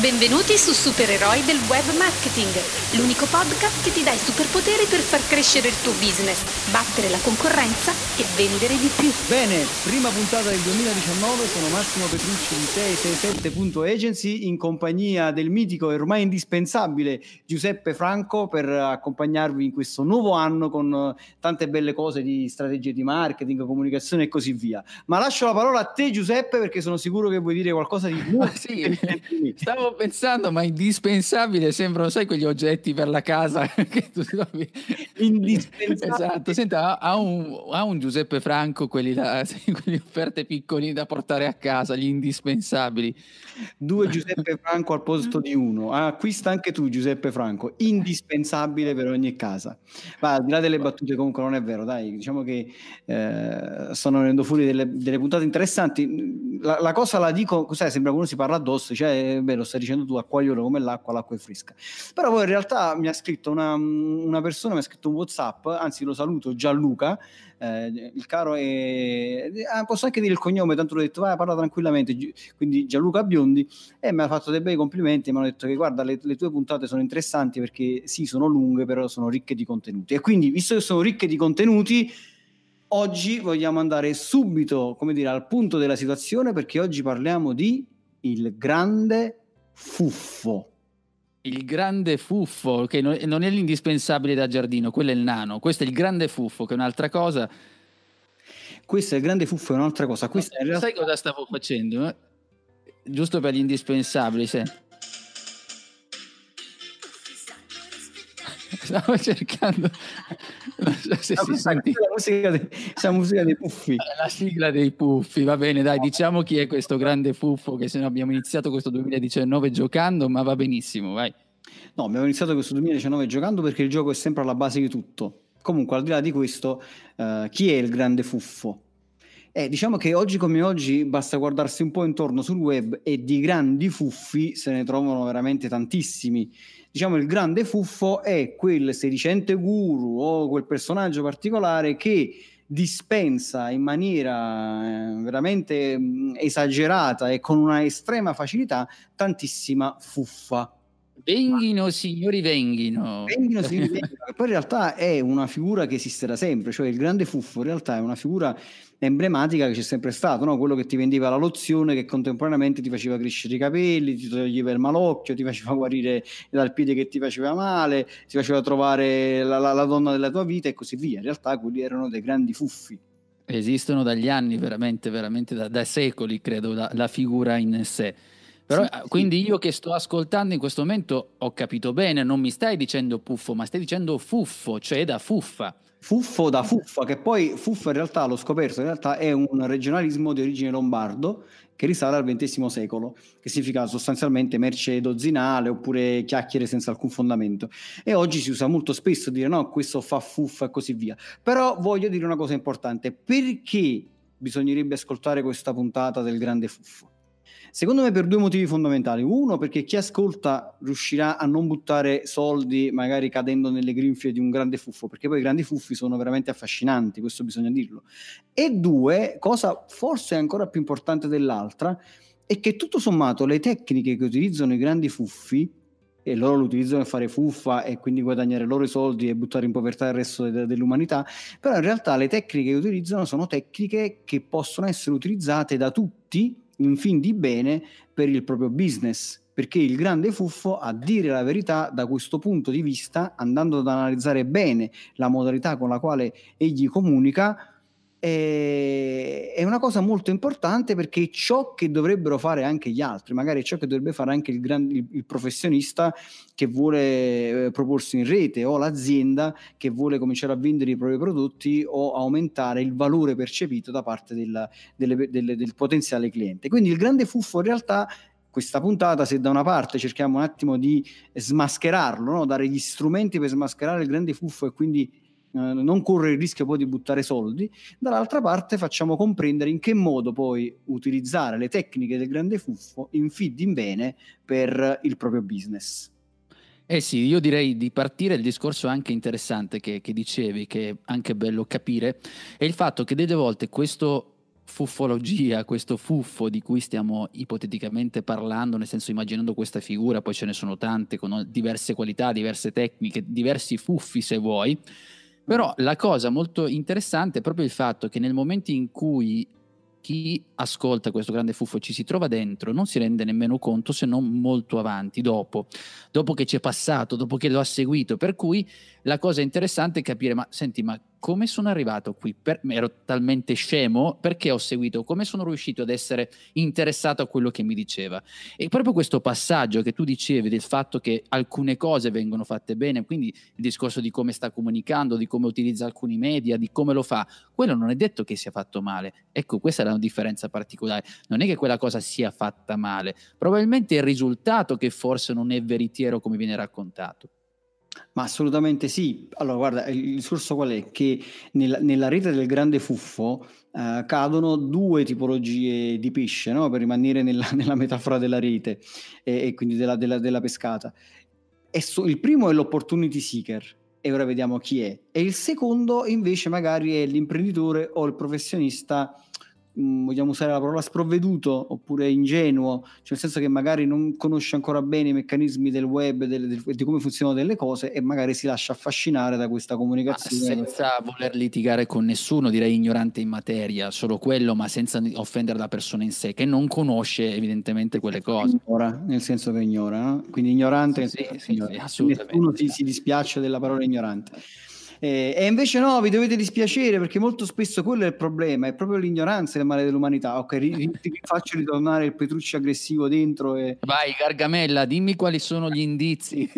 Benvenuti su Supereroi del Web Marketing, l'unico podcast che ti dà i superpoteri per far crescere il tuo business, battere la concorrenza e vendere di più. Bene, prima puntata del 2019, sono Massimo Petrucci di 667.agency in compagnia del mitico e ormai indispensabile Giuseppe Franco per accompagnarvi in questo nuovo anno con tante belle cose di strategie di marketing, comunicazione e così via. Ma lascio la parola a te Giuseppe perché sono sicuro che vuoi dire qualcosa di più. Ah, sì, stavo stavo pensando, ma indispensabile sembrano, sai, quegli oggetti per la casa che tu trovi. Indispensabile. Esatto, senta, ha un, ha un Giuseppe Franco, quelli, là, quelli offerte piccolini da portare a casa, gli indispensabili. Due Giuseppe Franco al posto di uno. Acquista anche tu Giuseppe Franco, indispensabile per ogni casa. Ma al di là delle battute comunque non è vero, dai, diciamo che eh, stanno venendo fuori delle, delle puntate interessanti. La, la, cosa la dico, sai, sembra che uno si parla addosso, cioè, beh, lo stai dicendo tu, acquagliolo come l'acqua, l'acqua è fresca. Però poi in realtà mi ha scritto una, una persona, mi ha scritto un WhatsApp, anzi lo saluto, Gianluca, eh, il caro è... Ah, posso anche dire il cognome, tanto l'ho detto, vai, parla tranquillamente, quindi Gianluca Biondi, e mi ha fatto dei bei complimenti, mi hanno detto che guarda, le, le tue puntate sono interessanti perché sì, sono lunghe, però sono ricche di contenuti. E quindi, visto che sono ricche di contenuti, oggi vogliamo andare subito, come dire, al punto della situazione perché oggi parliamo di il grande Fuffo. Il grande fuffo, che non è l'indispensabile da giardino, quello è il nano. Questo è il grande fuffo, che è un'altra cosa. Questo è il grande fuffo, è un'altra cosa. Questa realtà... Sai cosa stavo facendo? Eh? Giusto per gli indispensabili, sì. Stavo cercando. Non so se si sente. La musica, dei, la musica dei puffi. La sigla dei puffi, va bene, dai, diciamo chi è questo grande fuffo che se no abbiamo iniziato questo 2019 giocando, ma va benissimo, vai. No, abbiamo iniziato questo 2019 giocando perché il gioco è sempre alla base di tutto. Comunque, al di là di questo, uh, chi è il grande fuffo? Eh, diciamo che oggi come oggi basta guardarsi un po' intorno sul web e di grandi fuffi se ne trovano veramente tantissimi diciamo il grande fuffo è quel sedicente guru o quel personaggio particolare che dispensa in maniera eh, veramente mh, esagerata e con una estrema facilità tantissima fuffa. Venghino signori, venghino. Venghino signori, venghino. Poi in realtà è una figura che esiste da sempre, cioè il grande fuffo in realtà è una figura emblematica che c'è sempre stato, no? quello che ti vendeva la lozione che contemporaneamente ti faceva crescere i capelli, ti toglieva il malocchio, ti faceva guarire dal piede che ti faceva male, ti faceva trovare la, la, la donna della tua vita e così via. In realtà quelli erano dei grandi fuffi. Esistono dagli anni, veramente, veramente da, da secoli, credo, la, la figura in sé. Però, sì, eh, quindi io che sto ascoltando in questo momento ho capito bene, non mi stai dicendo puffo, ma stai dicendo fuffo, cioè da fuffa. Fuffo da fuffa, che poi fuffa in realtà l'ho scoperto, in realtà è un regionalismo di origine lombardo che risale al XX secolo, che significa sostanzialmente merce dozzinale oppure chiacchiere senza alcun fondamento. E oggi si usa molto spesso dire no, questo fa fuffa e così via. Però voglio dire una cosa importante, perché bisognerebbe ascoltare questa puntata del grande fuffo? Secondo me per due motivi fondamentali. Uno, perché chi ascolta riuscirà a non buttare soldi magari cadendo nelle grinfie di un grande fuffo, perché poi i grandi fuffi sono veramente affascinanti, questo bisogna dirlo. E due, cosa forse ancora più importante dell'altra, è che tutto sommato le tecniche che utilizzano i grandi fuffi e loro lo utilizzano per fare fuffa e quindi guadagnare loro i soldi e buttare in povertà il resto de- dell'umanità, però in realtà le tecniche che utilizzano sono tecniche che possono essere utilizzate da tutti in fin di bene per il proprio business, perché il grande fuffo, a dire la verità, da questo punto di vista, andando ad analizzare bene la modalità con la quale egli comunica, è una cosa molto importante perché ciò che dovrebbero fare anche gli altri, magari ciò che dovrebbe fare anche il, gran, il, professionista che vuole eh, proporsi in rete o l'azienda che vuole cominciare a vendere i propri prodotti o aumentare il valore percepito da parte del, delle, delle, del potenziale cliente. Quindi il grande fuffo in realtà questa puntata, se da una parte cerchiamo un attimo di smascherarlo, no? dare gli strumenti per smascherare il grande fuffo e quindi eh, non correre il rischio poi di buttare soldi, dall'altra parte facciamo comprendere in che modo poi utilizzare le tecniche del grande fuffo in feed in bene per il proprio business. Eh sì, io direi di partire il discorso anche interessante che, che dicevi, che è anche bello capire, è il fatto che delle volte questo fuffologia, questo fuffo di cui stiamo ipoteticamente parlando, nel senso immaginando questa figura, poi ce ne sono tante con diverse qualità, diverse tecniche, diversi fuffi se vuoi, però la cosa molto interessante è proprio il fatto che nel momento in cui chi ascolta questo grande fuffo ci si trova dentro non si rende nemmeno conto se non molto avanti, dopo, dopo che ci è passato, dopo che lo ha seguito. Per cui la cosa interessante è capire, ma senti, ma come sono arrivato qui? Per, ero talmente scemo perché ho seguito, come sono riuscito ad essere interessato a quello che mi diceva. E proprio questo passaggio che tu dicevi del fatto che alcune cose vengono fatte bene, quindi il discorso di come sta comunicando, di come utilizza alcuni media, di come lo fa, quello non è detto che sia fatto male. Ecco, questa è la differenza particolare. Non è che quella cosa sia fatta male, probabilmente è il risultato che forse non è veritiero come viene raccontato. Ma assolutamente sì. Allora, guarda, il discorso qual è? Che nella, nella rete del grande fuffo eh, cadono due tipologie di pesce, no? per rimanere nella, nella, metafora della rete e, e quindi della, della, della pescata. So, il primo è l'opportunity seeker, e ora vediamo chi è. E il secondo invece magari è l'imprenditore o il professionista vogliamo usare la parola sprovveduto oppure ingenuo, cioè nel senso che magari non conosce ancora bene i meccanismi del web, del, del, di come funzionano delle cose e magari si lascia affascinare da questa comunicazione. Ma senza voler litigare con nessuno, direi ignorante in materia, solo quello, ma senza offendere la persona in sé, che non conosce evidentemente quelle cose. Ignora, nel senso che ignora, no? quindi ignorante, sì, sì, sì, assolutamente. nessuno si, si dispiace della parola ignorante. Eh, e invece no, vi dovete dispiacere perché molto spesso quello è il problema, è proprio l'ignoranza del male dell'umanità. Ok, ri- ri- faccio ritornare il Petrucci aggressivo dentro. E... Vai, Gargamella, dimmi quali sono gli indizi,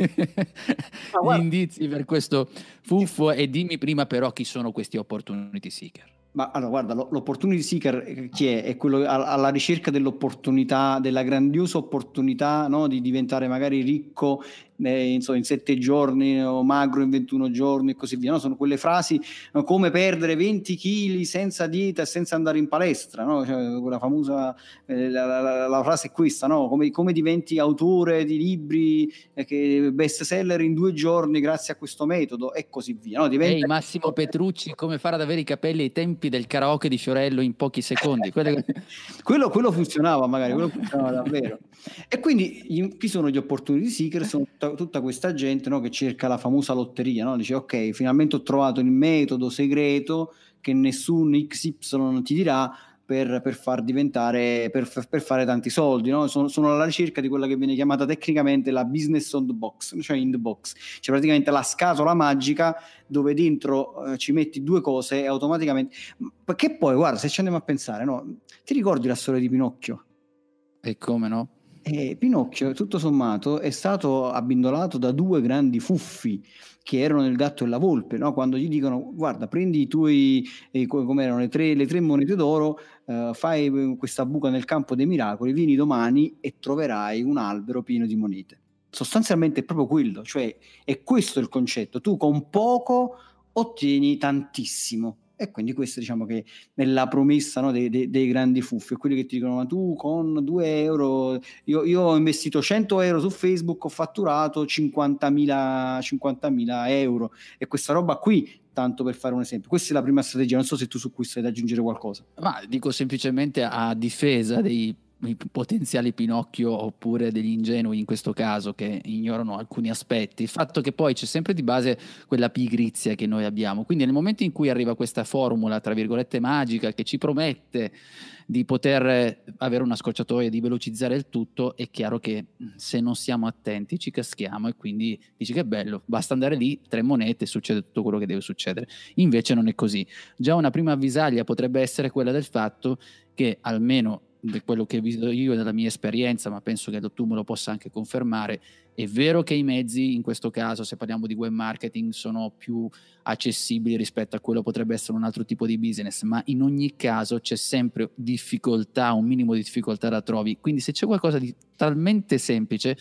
ah, gli indizi per questo fuffo e dimmi prima però chi sono questi opportunity seeker. Ma allora, guarda, l'opportunity seeker eh, chi è? È quello alla ricerca dell'opportunità, della grandiosa opportunità no? di diventare magari ricco eh, insomma, in sette giorni o magro in 21 giorni e così via. No? Sono quelle frasi no? come perdere 20 kg senza dieta e senza andare in palestra, no? cioè, quella famosa eh, la, la, la, frase è questa, no? come, come, diventi autore di libri eh, che best seller in due giorni grazie a questo metodo e così via. No? Diventa... Ehi Massimo Petrucci, come fare ad avere i capelli ai tempi del karaoke di Fiorello in pochi secondi. quello, quello funzionava magari, quello funzionava davvero. E quindi chi sono gli opportunity seeker? Sono tutta, tutta questa gente no, che cerca la famosa lotteria, no? dice ok, finalmente ho trovato il metodo segreto che nessun XY ti dirà per, per far diventare, per, per, fare tanti soldi. No? Sono, sono, alla ricerca di quella che viene chiamata tecnicamente la business on the box, cioè in the box, cioè praticamente la scatola magica dove dentro eh, ci metti due cose e automaticamente... Perché poi, guarda, se ci andiamo a pensare, no? ti ricordi la storia di Pinocchio? E come no? E Pinocchio, tutto sommato, è stato abbindolato da due grandi fuffi che erano il gatto e la volpe, no? quando gli dicono guarda prendi i tuoi, eh, come erano le tre, le tre monete d'oro, eh, fai questa buca nel campo dei miracoli, vieni domani e troverai un albero pieno di monete. Sostanzialmente è proprio quello, cioè è questo il concetto, tu con poco ottieni tantissimo. E quindi questa diciamo che è la promessa no, dei, dei, dei, grandi fuffi, quelli che ti dicono ma tu con 2 euro, io, io, ho investito 100 euro su Facebook, ho fatturato 50.000, 50.000 euro e questa roba qui tanto per fare un esempio. Questa è la prima strategia, non so se tu su questo hai da aggiungere qualcosa. Ma dico semplicemente a difesa dei i potenziali Pinocchio oppure degli ingenui in questo caso che ignorano alcuni aspetti, il fatto che poi c'è sempre di base quella pigrizia che noi abbiamo, quindi nel momento in cui arriva questa formula tra virgolette magica che ci promette di poter avere una scorciatoia, di velocizzare il tutto, è chiaro che se non siamo attenti ci caschiamo e quindi dici che bello, basta andare lì, tre monete succede tutto quello che deve succedere. Invece non è così. Già una prima avvisaglia potrebbe essere quella del fatto che almeno da quello che ho visto io dalla mia esperienza, ma penso che tu me lo possa anche confermare, è vero che i mezzi, in questo caso, se parliamo di web marketing, sono più accessibili rispetto a quello che potrebbe essere un altro tipo di business, ma in ogni caso c'è sempre difficoltà, un minimo di difficoltà da trovi. Quindi se c'è qualcosa di talmente semplice,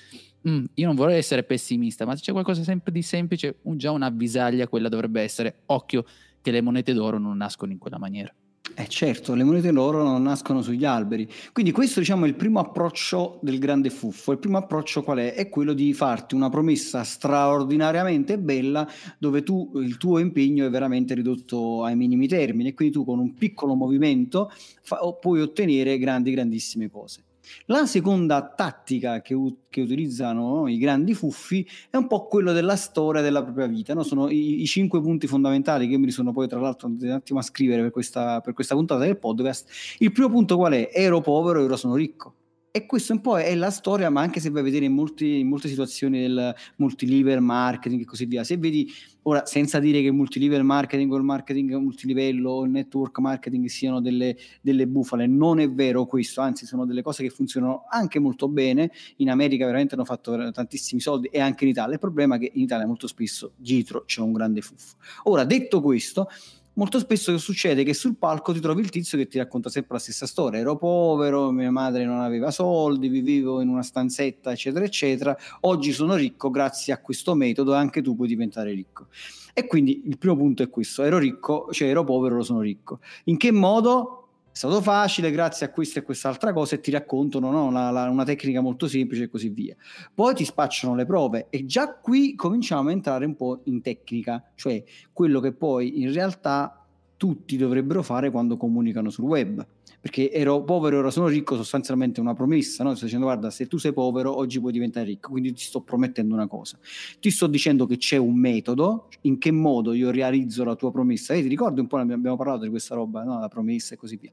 mm, io non vorrei essere pessimista, ma se c'è qualcosa sempre di semplice, già un'avvisaglia quella dovrebbe essere, occhio che le monete d'oro non nascono in quella maniera. Eh certo, le monete d'oro non nascono sugli alberi. Quindi questo diciamo è il primo approccio del grande fuffo. Il primo approccio qual è? È quello di farti una promessa straordinariamente bella dove tu il tuo impegno è veramente ridotto ai minimi termini e quindi tu con un piccolo movimento fa, puoi ottenere grandi grandissime cose. La seconda tattica che, che utilizzano no, i grandi fuffi è un po' quello della storia della propria vita. No? Sono i-, i, cinque punti fondamentali che mi sono poi, tra l'altro, un attimo a scrivere per questa, per questa puntata del podcast. Il primo punto qual è? Ero povero, ora sono ricco. E questo un po' è la storia, ma anche se vai a vedere in, molti, in molte situazioni del multilevel marketing e così via, se vedi, ora senza dire che il multilevel marketing o il marketing multilivello o il network marketing siano delle, delle bufale, non è vero questo, anzi sono delle cose che funzionano anche molto bene, in America veramente hanno fatto tantissimi soldi e anche in Italia, il problema è che in Italia molto spesso dietro c'è un grande fuffo. Ora, detto questo, molto spesso succede che sul palco ti trovi il tizio che ti racconta sempre la stessa storia. Ero povero, mia madre non aveva soldi, vivevo in una stanzetta, eccetera, eccetera. Oggi sono ricco grazie a questo metodo e anche tu puoi diventare ricco. E quindi il primo punto è questo: ero ricco, cioè ero povero, ora sono ricco. In che modo? È stato facile grazie a questa e quest'altra cosa e ti raccontano no, la, la, una tecnica molto semplice e così via. Poi ti spacciano le prove e già qui cominciamo a entrare un po' in tecnica, cioè quello che poi in realtà tutti dovrebbero fare quando comunicano sul web. Perché ero povero e ora sono ricco, sostanzialmente una promessa, no? Sto dicendo, guarda, se tu sei povero, oggi puoi diventare ricco, quindi ti sto promettendo una cosa. Ti sto dicendo che c'è un metodo, in che modo io realizzo la tua promessa. E ti ricordi un po', abbiamo parlato di questa roba, no? la promessa e così via.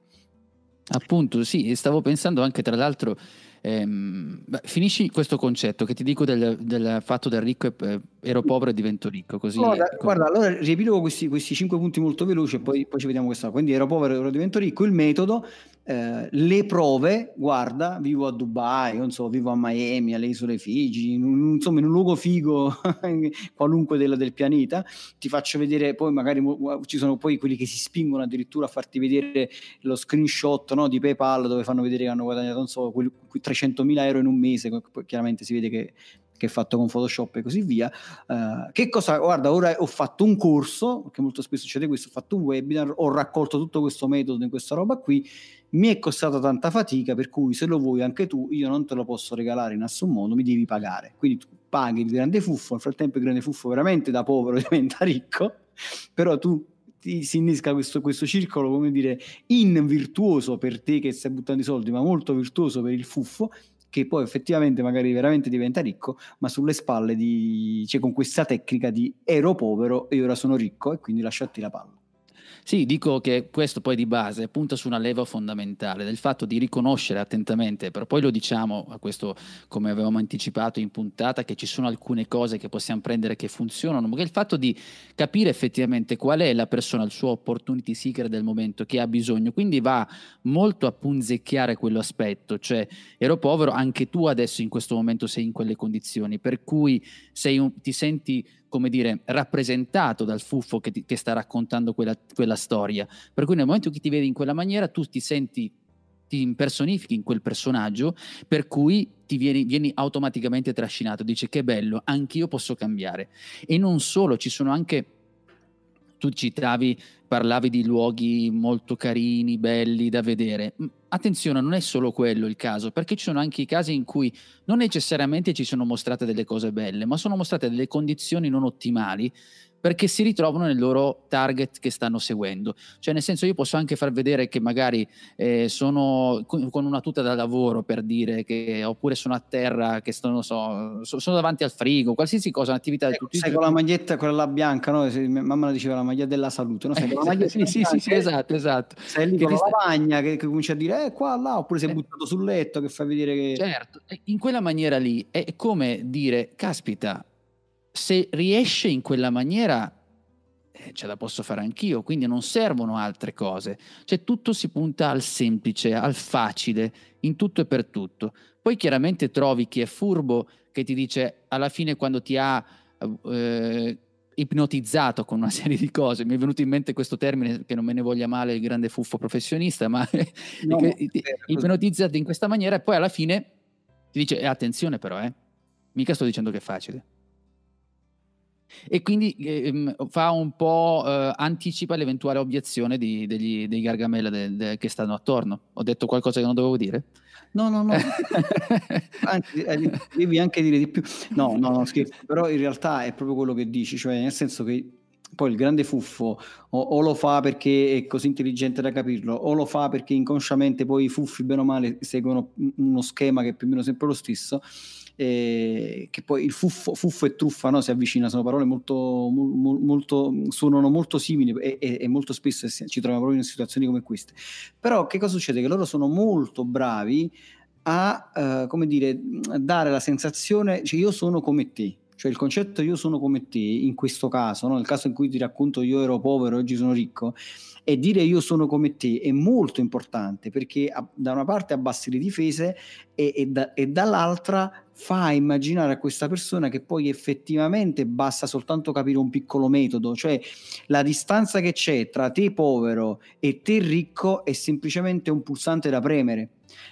Appunto, sì, stavo pensando anche tra l'altro Ehm, beh, finisci questo concetto che ti dico del, del fatto del ricco e, eh, ero povero e divento ricco. Così, guarda, come... guarda allora riepilogo questi, questi cinque punti molto veloci e poi, poi ci vediamo questa. Quindi ero povero e ora divento ricco. Il metodo, eh, le prove, guarda, vivo a Dubai, non so, vivo a Miami, alle isole Figi, in un, insomma in un luogo figo qualunque del, del, pianeta. Ti faccio vedere, poi magari ci sono poi quelli che si spingono addirittura a farti vedere lo screenshot no, di PayPal dove fanno vedere che hanno guadagnato, non so, quelli, 300.000 euro in un mese, chiaramente si vede che, che è fatto con Photoshop e così via. Uh, che cosa? Guarda, ora ho fatto un corso, perché molto spesso succede questo, ho fatto un webinar, ho raccolto tutto questo metodo in questa roba qui, mi è costato tanta fatica, per cui se lo vuoi anche tu, io non te lo posso regalare in nessun modo, mi devi pagare. Quindi tu paghi il grande fuffo, nel frattempo il grande fuffo veramente da povero diventa ricco, però tu si innesca questo, questo, circolo, come dire, invirtuoso per te che stai buttando i soldi, ma molto virtuoso per il fuffo, che poi effettivamente magari veramente diventa ricco, ma sulle spalle di, cioè con questa tecnica di ero povero e ora sono ricco e quindi lasciati la palla. Sì, dico che questo poi di base punta su una leva fondamentale del fatto di riconoscere attentamente, però poi lo diciamo a questo come avevamo anticipato in puntata, che ci sono alcune cose che possiamo prendere che funzionano, ma che il fatto di capire effettivamente qual è la persona, il suo opportunity seeker del momento che ha bisogno, quindi va molto a punzecchiare quell'aspetto, cioè ero povero, anche tu adesso in questo momento sei in quelle condizioni, per cui un, ti senti come dire, rappresentato dal fuffo che, ti, che sta raccontando quella, quella, storia. Per cui nel momento che ti vedi in quella maniera, tu ti senti, ti impersonifichi in quel personaggio, per cui ti vieni, vieni automaticamente trascinato. Dice che bello, anch'io posso cambiare. E non solo, ci sono anche tu citavi, parlavi di luoghi molto carini, belli da vedere. Attenzione, non è solo quello il caso, perché ci sono anche i casi in cui non necessariamente ci sono mostrate delle cose belle, ma sono mostrate delle condizioni non ottimali perché si ritrovano nel loro target che stanno seguendo. Cioè, nel senso, io posso anche far vedere che magari eh, sono con una tuta da lavoro per dire che, oppure sono a terra, che sono, so, sono davanti al frigo, qualsiasi cosa, un'attività di tutti. Sai, con la maglietta, quella bianca, no? mamma la diceva la maglia della salute, no? Sai, eh, maglia, sì, sì, sì, sì, esatto, esatto. Sei lì che con la lavagna che, che comincia a dire, eh, qua, là, oppure sei eh. buttato sul letto che fa vedere che... Certo, in quella maniera lì è come dire, caspita, se riesce in quella maniera eh, ce la posso fare anch'io, quindi non servono altre cose. Cioè tutto si punta al semplice, al facile, in tutto e per tutto. Poi chiaramente trovi chi è furbo che ti dice alla fine quando ti ha eh, ipnotizzato con una serie di cose, mi è venuto in mente questo termine che non me ne voglia male il grande fuffo professionista, ma no, ipnotizzato in questa maniera e poi alla fine ti dice eh, attenzione però, eh, mica sto dicendo che è facile. E quindi eh, fa un po', eh, anticipa l'eventuale obiezione di, degli, dei Gargamella de, de, che stanno attorno. Ho detto qualcosa che non dovevo dire? No, no, no. Anzi, eh, devi anche dire di più. No, no, no, scherzo. Però in realtà è proprio quello che dici, cioè nel senso che poi il grande fuffo o, o, lo fa perché è così intelligente da capirlo, o lo fa perché inconsciamente poi i fuffi, bene o male, seguono uno schema che è più o meno sempre lo stesso. Eh, che poi il fuffo, fuffo e truffa no, si avvicina, sono parole molto, mo, molto suonano molto simili e, e, e, molto spesso ci troviamo proprio in situazioni come queste. Però che cosa succede? Che loro sono molto bravi a, uh, come dire, dare la sensazione, cioè io sono come te, cioè il concetto io sono come te, in questo caso, no? nel caso in cui ti racconto io ero povero, oggi sono ricco, e dire io sono come te è molto importante perché a, da una parte abbassi le difese e, e, da, e dall'altra fa immaginare a questa persona che poi effettivamente basta soltanto capire un piccolo metodo, cioè la distanza che c'è tra te povero e te ricco è semplicemente un pulsante da premere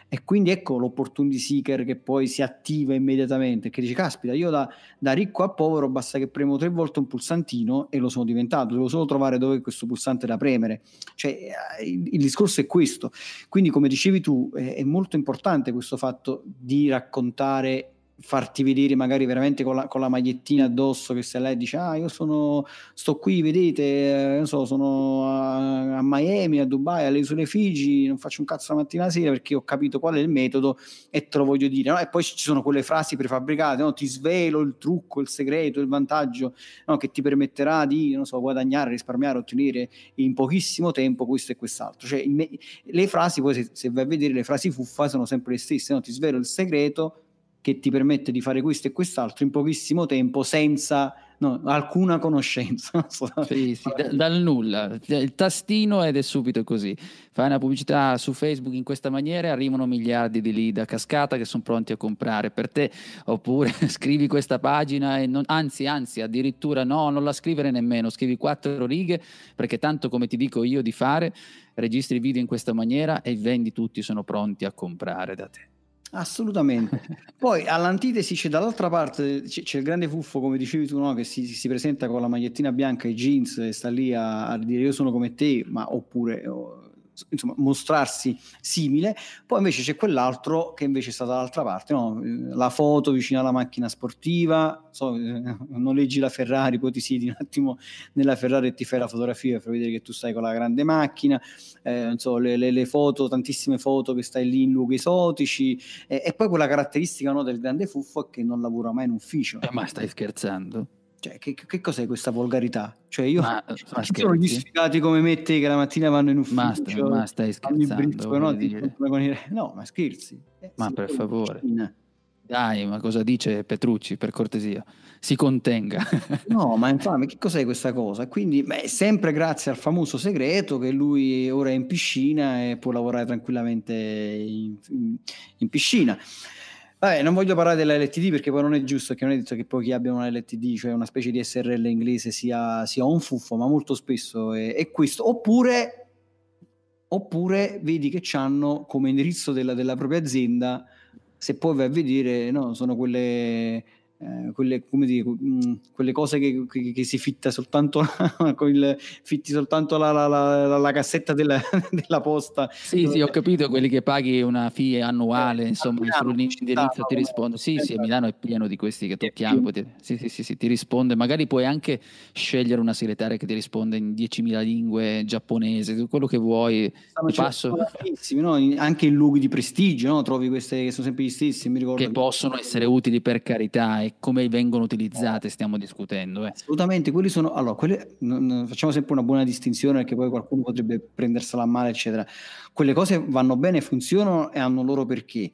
e quindi ecco l'opportunity seeker che poi si attiva immediatamente, che dice caspita io da, da, ricco a povero basta che premo tre volte un pulsantino e lo sono diventato, devo solo trovare dove è questo pulsante da premere. Cioè eh, il, il discorso è questo. Quindi come dicevi tu è, è molto importante questo fatto di raccontare farti vedere magari veramente con la, con la magliettina addosso che se lei dice ah io sono sto qui vedete non so sono a, a, Miami a Dubai alle isole Figi non faccio un cazzo la mattina la sera perché ho capito qual è il metodo e te lo voglio dire no? e poi ci sono quelle frasi prefabbricate no? ti svelo il trucco il segreto il vantaggio no? che ti permetterà di so guadagnare risparmiare ottenere in pochissimo tempo questo e quest'altro cioè me- le frasi poi se, se vai a vedere le frasi fuffa sono sempre le stesse ti svelo il segreto che ti permette di fare questo e quest'altro in pochissimo tempo senza no, alcuna conoscenza. sì, sì, da, dal nulla, il tastino ed è subito così. Fai una pubblicità su Facebook in questa maniera e arrivano miliardi di lead a cascata che sono pronti a comprare per te, oppure scrivi questa pagina e non, anzi, anzi, addirittura no, non la scrivere nemmeno, scrivi quattro righe perché tanto come ti dico io di fare, registri il video in questa maniera e vendi tutti sono pronti a comprare da te. Assolutamente. Poi all'antitesi c'è dall'altra parte, c'è, c'è il grande fuffo, come dicevi tu, no? che si, si, presenta con la magliettina bianca e jeans e sta lì a, a dire io sono come te, ma oppure... Oh, insomma, mostrarsi simile. Poi invece c'è quell'altro che invece è stato dall'altra parte, no? la foto vicino alla macchina sportiva, so, eh, noleggi la Ferrari, poi ti siedi un attimo nella Ferrari e ti fai la fotografia per vedere che tu stai con la grande macchina, eh, so, le, le, le, foto, tantissime foto che stai lì in luoghi esotici eh, e poi quella caratteristica no, del grande fuffo è che non lavora mai in ufficio. Eh, ma stai scherzando? Cioè, che, che, cos'è questa volgarità? Cioè, io ma, ma sono gli sfigati come me te che la mattina vanno in ufficio, ma, ma stai scherzando? No, no, ma scherzi. Eh, ma per favore. Dai, ma cosa dice Petrucci, per cortesia? Si contenga. no, ma infame, che cos'è questa cosa? Quindi, beh, sempre grazie al famoso segreto che lui ora è in piscina e può lavorare tranquillamente in, in, in piscina. Vabbè, non voglio parlare della LTD perché poi non è giusto che non è detto che poi chi abbia una LTD, cioè una specie di SRL inglese, sia, sia un fuffo, ma molto spesso è, è questo. Oppure, oppure vedi che hanno come indirizzo della, della propria azienda, se poi vai a vedere, no, sono quelle eh, quelle, dire, mh, mm, quelle, cose che, che, che, si fitta soltanto il, fitti soltanto la, la, la, la cassetta della, della, posta. Sì, sì, ho capito quelli che paghi una fee annuale, eh, insomma, sull'indirizzo ti risponde. Sì, sì, a esatto. Milano è pieno di questi che chiami, ti, sì, sì, sì, sì, ti risponde. Magari puoi anche scegliere una segretaria che ti risponde in 10.000 lingue, giapponese, quello che vuoi. Passo... no? Anche in luoghi di prestigio, no? trovi queste che sono sempre gli stessi. Che possono essere utili per carità come vengono utilizzate stiamo discutendo. Eh. Assolutamente, quelli sono... Allora, quelle, facciamo sempre una buona distinzione perché poi qualcuno potrebbe prendersela a male, eccetera. Quelle cose vanno bene, funzionano e hanno loro perché.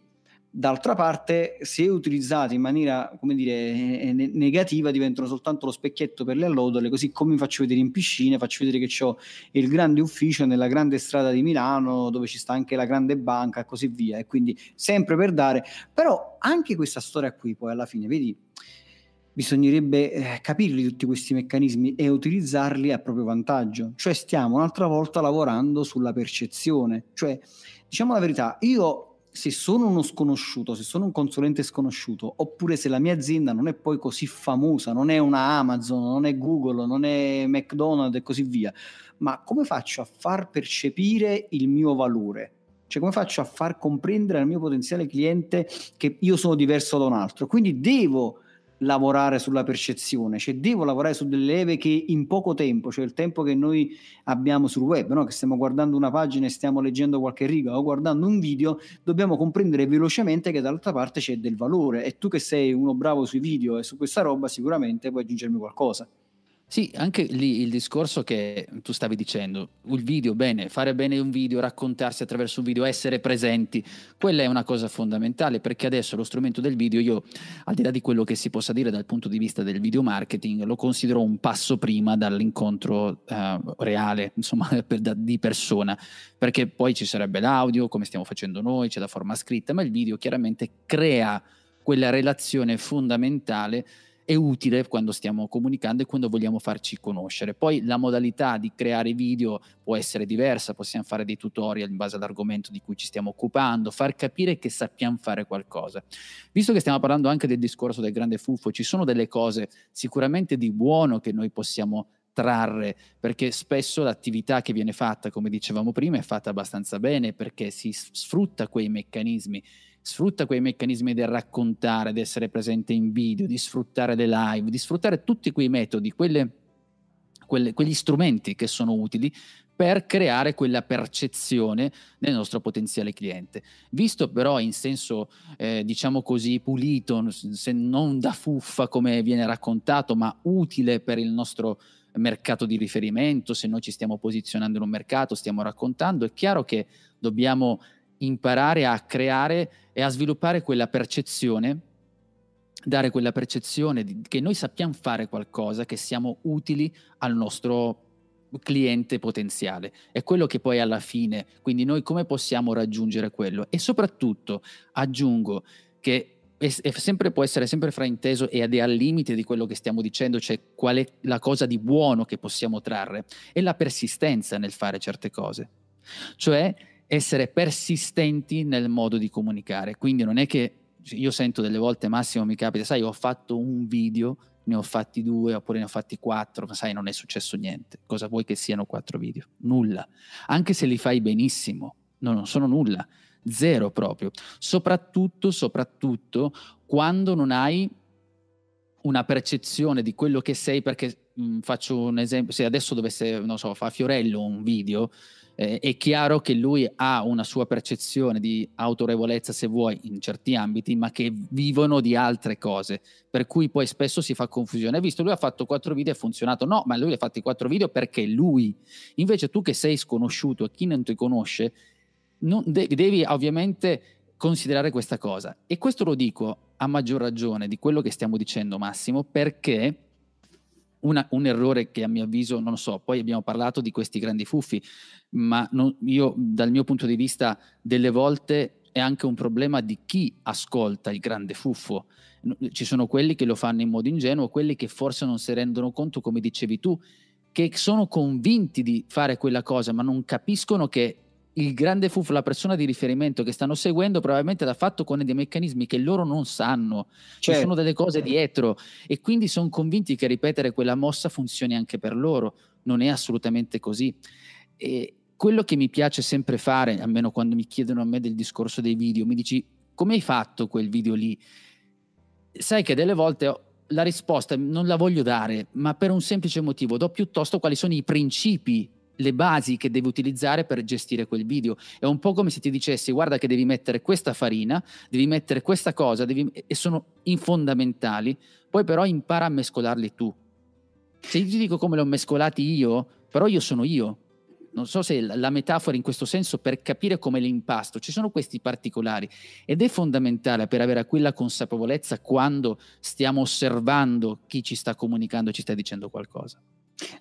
D'altra parte, se utilizzate in maniera, come dire, negativa, diventano soltanto lo specchietto per le allodole, così come mi faccio vedere in piscina, faccio vedere che ho il grande ufficio nella grande strada di Milano, dove ci sta anche la grande banca e così via. E quindi sempre per dare. Però anche questa storia qui, poi alla fine, vedi, bisognerebbe eh, capirli tutti questi meccanismi e utilizzarli a proprio vantaggio. Cioè stiamo un'altra volta lavorando sulla percezione. Cioè, diciamo la verità, io se sono uno sconosciuto, se sono un consulente sconosciuto, oppure se la mia azienda non è poi così famosa, non è una Amazon, non è Google, non è McDonald's e così via, ma come faccio a far percepire il mio valore? Cioè come faccio a far comprendere al mio potenziale cliente che io sono diverso da un altro? Quindi devo lavorare sulla percezione, cioè devo lavorare su delle leve che in poco tempo, cioè il tempo che noi abbiamo sul web, no? che stiamo guardando una pagina e stiamo leggendo qualche riga o guardando un video, dobbiamo comprendere velocemente che dall'altra parte c'è del valore e tu che sei uno bravo sui video e su questa roba sicuramente puoi aggiungermi qualcosa. Sì, anche lì il discorso che tu stavi dicendo, il video, bene, fare bene un video, raccontarsi attraverso un video, essere presenti, quella è una cosa fondamentale perché adesso lo strumento del video io, al di là di quello che si possa dire dal punto di vista del video marketing, lo considero un passo prima dall'incontro uh, reale, insomma, per, da, di persona, perché poi ci sarebbe l'audio, come stiamo facendo noi, c'è la forma scritta, ma il video chiaramente crea quella relazione fondamentale è utile quando stiamo comunicando e quando vogliamo farci conoscere. Poi la modalità di creare video può essere diversa, possiamo fare dei tutorial in base all'argomento di cui ci stiamo occupando, far capire che sappiamo fare qualcosa. Visto che stiamo parlando anche del discorso del grande fuffo, ci sono delle cose sicuramente di buono che noi possiamo trarre, perché spesso l'attività che viene fatta, come dicevamo prima, è fatta abbastanza bene perché si sfrutta quei meccanismi sfrutta quei meccanismi del raccontare, di essere presente in video, di sfruttare le live, di sfruttare tutti quei metodi, quelle, quelle, quegli strumenti che sono utili per creare quella percezione del nostro potenziale cliente. Visto però in senso, eh, diciamo così, pulito, se non da fuffa come viene raccontato, ma utile per il nostro mercato di riferimento, se noi ci stiamo posizionando in un mercato, stiamo raccontando, è chiaro che dobbiamo imparare a creare e a sviluppare quella percezione, dare quella percezione di, che noi sappiamo fare qualcosa, che siamo utili al nostro cliente potenziale. È quello che poi alla fine, quindi noi come possiamo raggiungere quello? E soprattutto aggiungo che è, è sempre, può essere sempre frainteso ed è al limite di quello che stiamo dicendo, cioè qual è la cosa di buono che possiamo trarre, è la persistenza nel fare certe cose. Cioè essere persistenti nel modo di comunicare. Quindi non è che io sento delle volte, Massimo mi capita, sai, ho fatto un video, ne ho fatti due oppure ne ho fatti quattro, ma sai, non è successo niente. Cosa vuoi che siano quattro video? Nulla. Anche se li fai benissimo, no, non sono nulla. Zero proprio. Soprattutto, soprattutto quando non hai una percezione di quello che sei, perché mh, faccio un esempio, se adesso dovesse, non so, fa Fiorello un video, eh, è chiaro che lui ha una sua percezione di autorevolezza, se vuoi, in certi ambiti, ma che vivono di altre cose, per cui poi spesso si fa confusione. Hai visto, lui ha fatto quattro video e ha funzionato. No, ma lui ha fatti quattro video perché lui. Invece tu che sei sconosciuto e chi non ti conosce, non, devi, devi ovviamente considerare questa cosa. E questo lo dico a maggior ragione di quello che stiamo dicendo, Massimo, perché una, un errore che a mio avviso, non lo so, poi abbiamo parlato di questi grandi fuffi, ma non, io dal mio punto di vista delle volte è anche un problema di chi ascolta il grande fuffo. Ci sono quelli che lo fanno in modo ingenuo, quelli che forse non si rendono conto, come dicevi tu, che sono convinti di fare quella cosa, ma non capiscono che il grande fuffo, la persona di riferimento che stanno seguendo, probabilmente l'ha fatto con dei meccanismi che loro non sanno. Certo. Ci sono delle cose dietro e quindi sono convinti che ripetere quella mossa funzioni anche per loro. Non è assolutamente così. E quello che mi piace sempre fare, almeno quando mi chiedono a me del discorso dei video, mi dici come hai fatto quel video lì? Sai che delle volte la risposta non la voglio dare, ma per un semplice motivo, do piuttosto quali sono i principi le basi che devi utilizzare per gestire quel video. È un po' come se ti dicessi guarda che devi mettere questa farina, devi mettere questa cosa, devi... e sono fondamentali, poi però impara a mescolarli tu. Se io ti dico come li ho mescolati io, però io sono io. Non so se la metafora in questo senso per capire come l'impasto, ci sono questi particolari ed è fondamentale per avere quella consapevolezza quando stiamo osservando chi ci sta comunicando, ci sta dicendo qualcosa.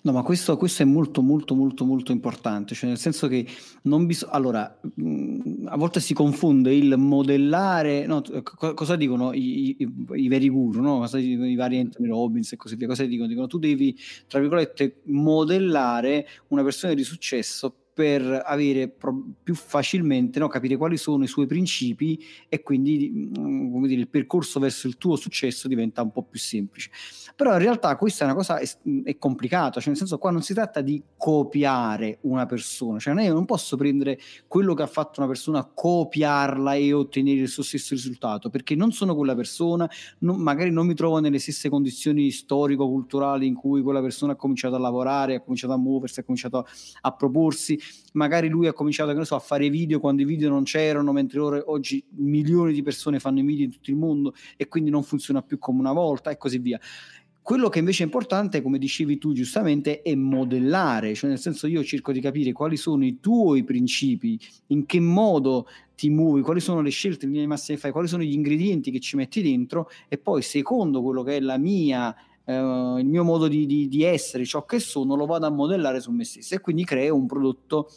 No, ma questo, questo, è molto, molto, molto, molto importante, cioè nel senso che non bisogna... Allora, mh, mm, a volte si confonde il modellare... No, co- cosa dicono i, i, i, veri guru, no? Cosa dicono i vari Anthony Robbins e così via? Cosa dicono? Dicono tu devi, tra virgolette, modellare una persona di successo per avere pro- più facilmente no, capire quali sono i suoi principi e quindi mm, come dire, il percorso verso il tuo successo diventa un po' più semplice. Però in realtà questa è una cosa è, è complicata, cioè nel senso qua non si tratta di copiare una persona, cioè io non posso prendere quello che ha fatto una persona, copiarla e ottenere il suo stesso risultato, perché non sono quella persona, non, magari non mi trovo nelle stesse condizioni storico-culturali in cui quella persona ha cominciato a lavorare, ha cominciato a muoversi, ha cominciato a proporsi, magari lui ha cominciato so, a fare video quando i video non c'erano, mentre ora, oggi milioni di persone fanno i video in tutto il mondo e quindi non funziona più come una volta e così via. Quello che invece è importante, come dicevi tu giustamente, è modellare, cioè nel senso io cerco di capire quali sono i tuoi principi, in che modo ti muovi, quali sono le scelte in linea di massima che fai, quali sono gli ingredienti che ci metti dentro e poi secondo quello che è la mia Uh, il mio modo di, di, di, essere, ciò che sono, lo vado a modellare su me stesso e quindi creo un prodotto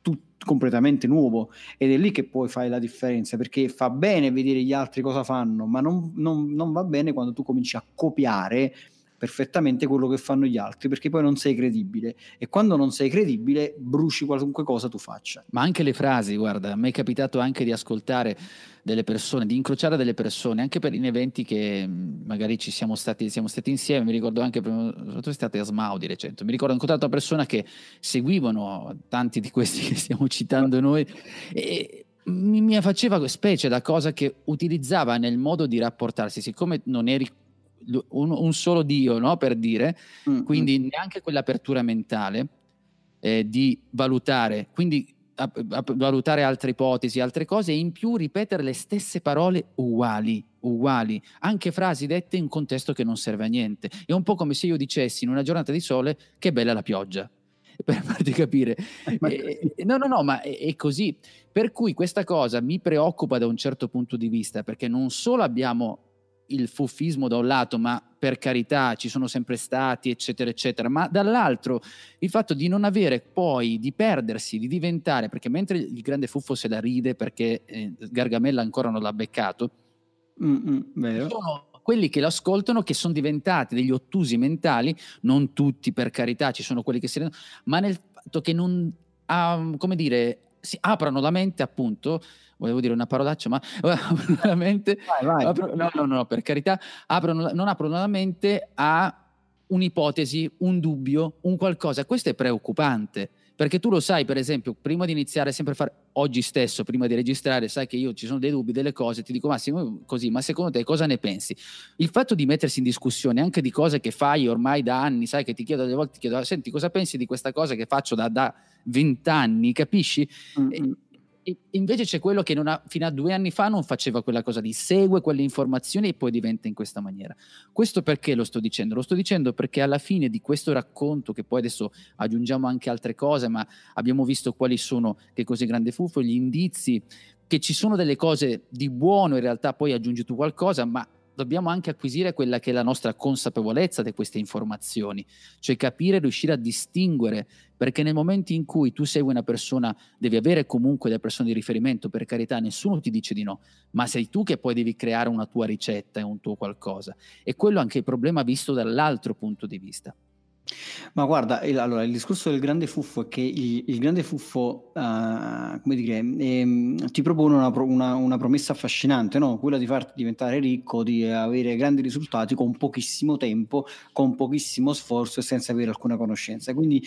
tut- completamente nuovo. Ed è lì che poi fai la differenza perché fa bene vedere gli altri cosa fanno, ma non, non, non va bene quando tu cominci a copiare perfettamente quello che fanno gli altri perché poi non sei credibile. E quando non sei credibile bruci qualunque cosa tu faccia. Ma anche le frasi, guarda, a me è capitato anche di ascoltare delle persone, di incrociare delle persone, anche per in eventi che magari ci siamo stati, siamo stati insieme, mi ricordo anche, sono state a Smau di recente, mi ricordo ho incontrato una persona che seguivano tanti di questi che stiamo citando noi e mi faceva specie da cosa che utilizzava nel modo di rapportarsi, siccome non eri un, un solo Dio, no? per dire, mm-hmm. quindi neanche quell'apertura mentale eh, di valutare, quindi a, a valutare altre ipotesi, altre cose e in più ripetere le stesse parole uguali, uguali, anche frasi dette in un contesto che non serve a niente. È un po' come se io dicessi in una giornata di sole che bella la pioggia per farti capire. Eh, no, no, no, ma è, è, così. Per cui questa cosa mi preoccupa da un certo punto di vista, perché non solo abbiamo il fuffismo da un lato, ma per carità ci sono sempre stati, eccetera, eccetera, ma dall'altro il fatto di non avere poi, di perdersi, di diventare, perché mentre il grande fuffo se la ride perché eh, Gargamella ancora non l'ha beccato, Mm-mm, sono quelli che l'ascoltano che sono diventati degli ottusi mentali, non tutti per carità, ci sono quelli che si rendono, ma nel fatto che non, ah, come dire, si aprono la mente appunto volevo dire una parolaccia, ma la mente, vai, vai. Apro, no, no, no, per carità, aprono, non aprono la mente a un'ipotesi, un dubbio, un qualcosa. Questo è preoccupante. Perché tu lo sai, per esempio, prima di iniziare sempre a fare, oggi stesso, prima di registrare, sai che io ci sono dei dubbi, delle cose, ti dico Massimo, così, ma secondo te cosa ne pensi? Il fatto di mettersi in discussione anche di cose che fai ormai da anni, sai che ti chiedo delle volte, ti chiedo, senti cosa pensi di questa cosa che faccio da vent'anni, capisci? Mm-hmm invece c'è quello che ha, fino a due anni fa non faceva quella cosa di segue quelle informazioni e poi diventa in questa maniera. Questo perché lo sto dicendo? Lo sto dicendo perché alla fine di questo racconto, che poi adesso aggiungiamo anche altre cose, ma abbiamo visto quali sono, che cos'è Grande Fuffo, gli indizi, che ci sono delle cose di buono, in realtà poi aggiungi tu qualcosa, ma dobbiamo anche acquisire quella che è la nostra consapevolezza di queste informazioni, cioè capire riuscire a distinguere, perché nel momento in cui tu segui una persona, devi avere comunque delle persone di riferimento, per carità, nessuno ti dice di no, ma sei tu che poi devi creare una tua ricetta e un tuo qualcosa. E quello è anche il problema visto dall'altro punto di vista. Ma guarda, il, allora, il discorso del grande fuffo è che il, il grande fuffo, uh, come dire, ehm, ti propone una, una, una, promessa affascinante, no? quella di farti diventare ricco, di avere grandi risultati con pochissimo tempo, con pochissimo sforzo e senza avere alcuna conoscenza. Quindi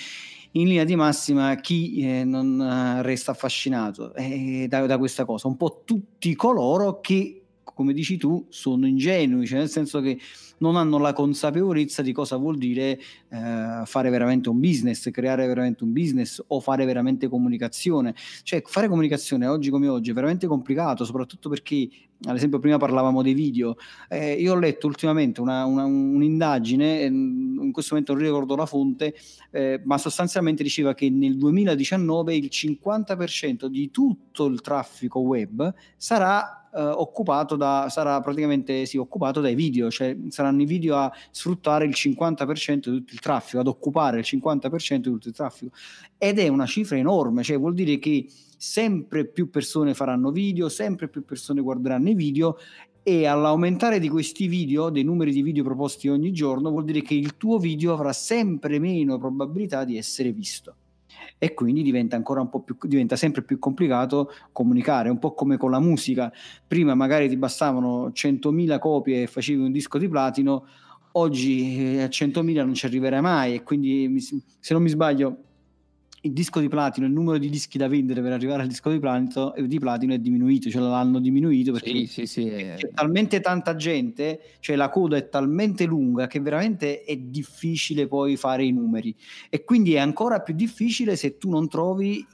in linea di massima chi eh, non eh, resta affascinato eh, da, da questa cosa? Un po' tutti coloro che come dici tu, sono ingenui, cioè nel senso che non hanno la consapevolezza di cosa vuol dire eh, fare veramente un business, creare veramente un business o fare veramente comunicazione. Cioè fare comunicazione oggi come oggi è veramente complicato, soprattutto perché, ad esempio, prima parlavamo dei video. Eh, io ho letto ultimamente una, una, un'indagine, ehm, in questo momento non ricordo la fonte, eh, ma sostanzialmente diceva che nel 2019 il 50% di tutto il traffico web sarà eh, occupato da, sarà praticamente sì, occupato dai video, cioè saranno i video a sfruttare il 50% di tutto il traffico, ad occupare il 50% di tutto il traffico. Ed è una cifra enorme, cioè vuol dire che sempre più persone faranno video, sempre più persone guarderanno i video e all'aumentare di questi video, dei numeri di video proposti ogni giorno, vuol dire che il tuo video avrà sempre meno probabilità di essere visto. E quindi diventa più diventa sempre più complicato comunicare, un po' come con la musica. Prima magari ti bastavano 100.000 copie e facevi un disco di platino, oggi eh, a 100.000 non ci arriverai mai e quindi se non mi sbaglio il disco di platino, il numero di dischi da vendere per arrivare al disco di platino, di platino è diminuito, cioè l'hanno diminuito perché sì, sì, sì, c'è talmente tanta gente, cioè la coda è talmente lunga che veramente è difficile poi fare i numeri. E quindi è ancora più difficile se tu non trovi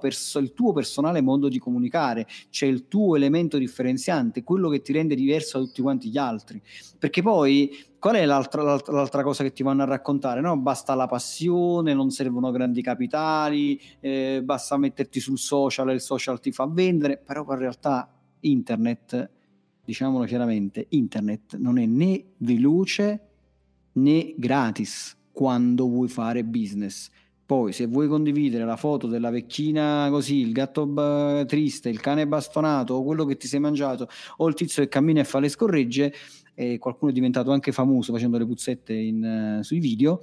perso- il tuo personale modo di comunicare, cioè il tuo elemento differenziante, quello che ti rende diverso da tutti quanti gli altri, perché poi qual è l'altra, l'altra, l'altra, cosa che ti vanno a raccontare? No? Basta la passione, non servono grandi capitali, eh, basta metterti sul social e il social ti fa vendere, però in realtà internet, diciamolo chiaramente, internet non è né veloce né gratis quando vuoi fare business. Poi se vuoi condividere la foto della vecchina così, il gatto b- triste, il cane bastonato o quello che ti sei mangiato o il tizio che cammina e fa le scorregge, e qualcuno è diventato anche famoso facendo le puzzette in, uh, sui video.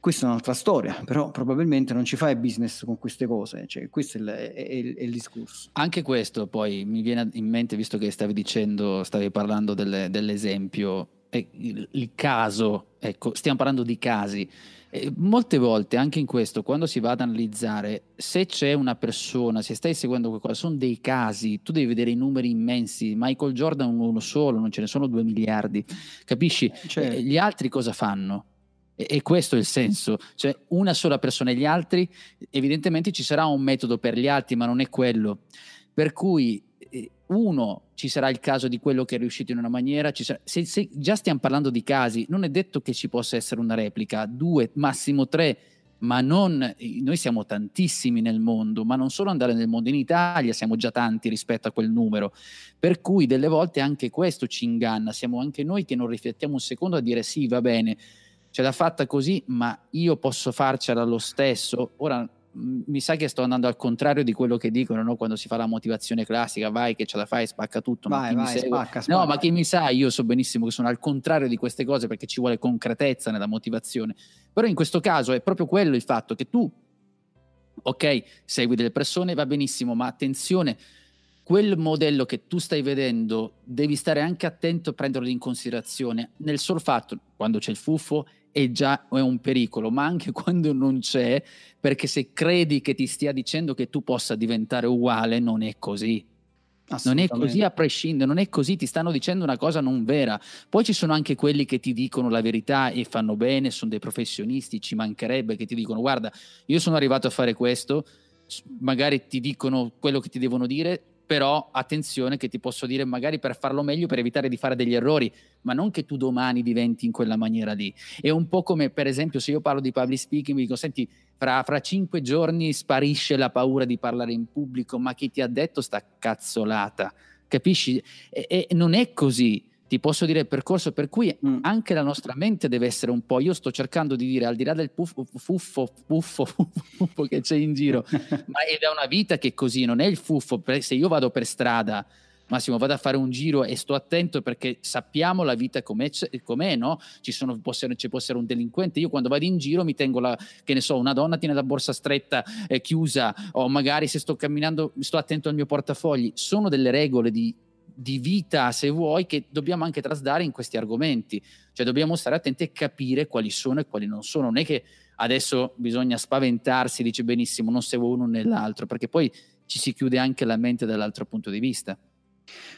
Questa è un'altra storia, però probabilmente non ci fai business con queste cose, cioè, questo è il, è, è, è il, discorso. Anche questo poi mi viene in mente, visto che stavi dicendo, stavi parlando delle, dell'esempio, il, il caso, ecco, stiamo parlando di casi, e molte volte, anche in questo, quando si va ad analizzare, se c'è una persona, se stai seguendo qualcosa, sono dei casi, tu devi vedere i numeri immensi. Michael Jordan uno solo, non ce ne sono due miliardi, capisci? Cioè, gli altri cosa fanno? E, e questo è il senso, cioè una sola persona e gli altri, evidentemente ci sarà un metodo per gli altri, ma non è quello. Per cui uno, ci sarà il caso di quello che è riuscito in una maniera, sarà, se, se, già stiamo parlando di casi, non è detto che ci possa essere una replica, due, massimo tre, ma non, noi siamo tantissimi nel mondo, ma non solo andare nel mondo, in Italia siamo già tanti rispetto a quel numero, per cui delle volte anche questo ci inganna, siamo anche noi che non riflettiamo un secondo a dire sì, va bene, ce l'ha fatta così, ma io posso farcela lo stesso, ora mi sa che sto andando al contrario di quello che dicono no? quando si fa la motivazione classica, vai che ce la fai, spacca tutto. Vai, vai, spacca, spacca. No, ma chi mi sa, io so benissimo che sono al contrario di queste cose perché ci vuole concretezza nella motivazione. Però in questo caso è proprio quello il fatto che tu, ok, segui delle persone, va benissimo, ma attenzione, quel modello che tu stai vedendo devi stare anche attento a prenderlo in considerazione. Nel solo fatto, quando c'è il fuffo, è già è un pericolo, ma anche quando non c'è, perché se credi che ti stia dicendo che tu possa diventare uguale, non è così. Non è così a prescindere, non è così, ti stanno dicendo una cosa non vera. Poi ci sono anche quelli che ti dicono la verità e fanno bene, sono dei professionisti, ci mancherebbe che ti dicono guarda, io sono arrivato a fare questo, magari ti dicono quello che ti devono dire, però attenzione che ti posso dire magari per farlo meglio, per evitare di fare degli errori, ma non che tu domani diventi in quella maniera lì. È un po' come per esempio se io parlo di public speaking, mi dico senti, fra, fra cinque giorni sparisce la paura di parlare in pubblico, ma chi ti ha detto sta cazzolata? Capisci? E, e non è così ti posso dire il percorso per cui mm. anche la nostra mente deve essere un po', io sto cercando di dire al di là del puffo, fuffo, puffo, puffo che c'è in giro, ma è da una vita che è così, non è il fuffo, se io vado per strada, Massimo, vado a fare un giro e sto attento perché sappiamo la vita com'è, com'è no? Ci, sono, può essere, ci può essere un delinquente. Io quando vado in giro mi tengo la, che ne so, una donna tiene la borsa stretta eh, chiusa o magari se sto camminando sto attento al mio portafogli. Sono delle regole di di vita, se vuoi, che dobbiamo anche trasdare in questi argomenti. Cioè dobbiamo stare attenti e capire quali sono e quali non sono. Non è che adesso bisogna spaventarsi, dice benissimo, non seguo uno nell'altro, perché poi ci si chiude anche la mente dall'altro punto di vista.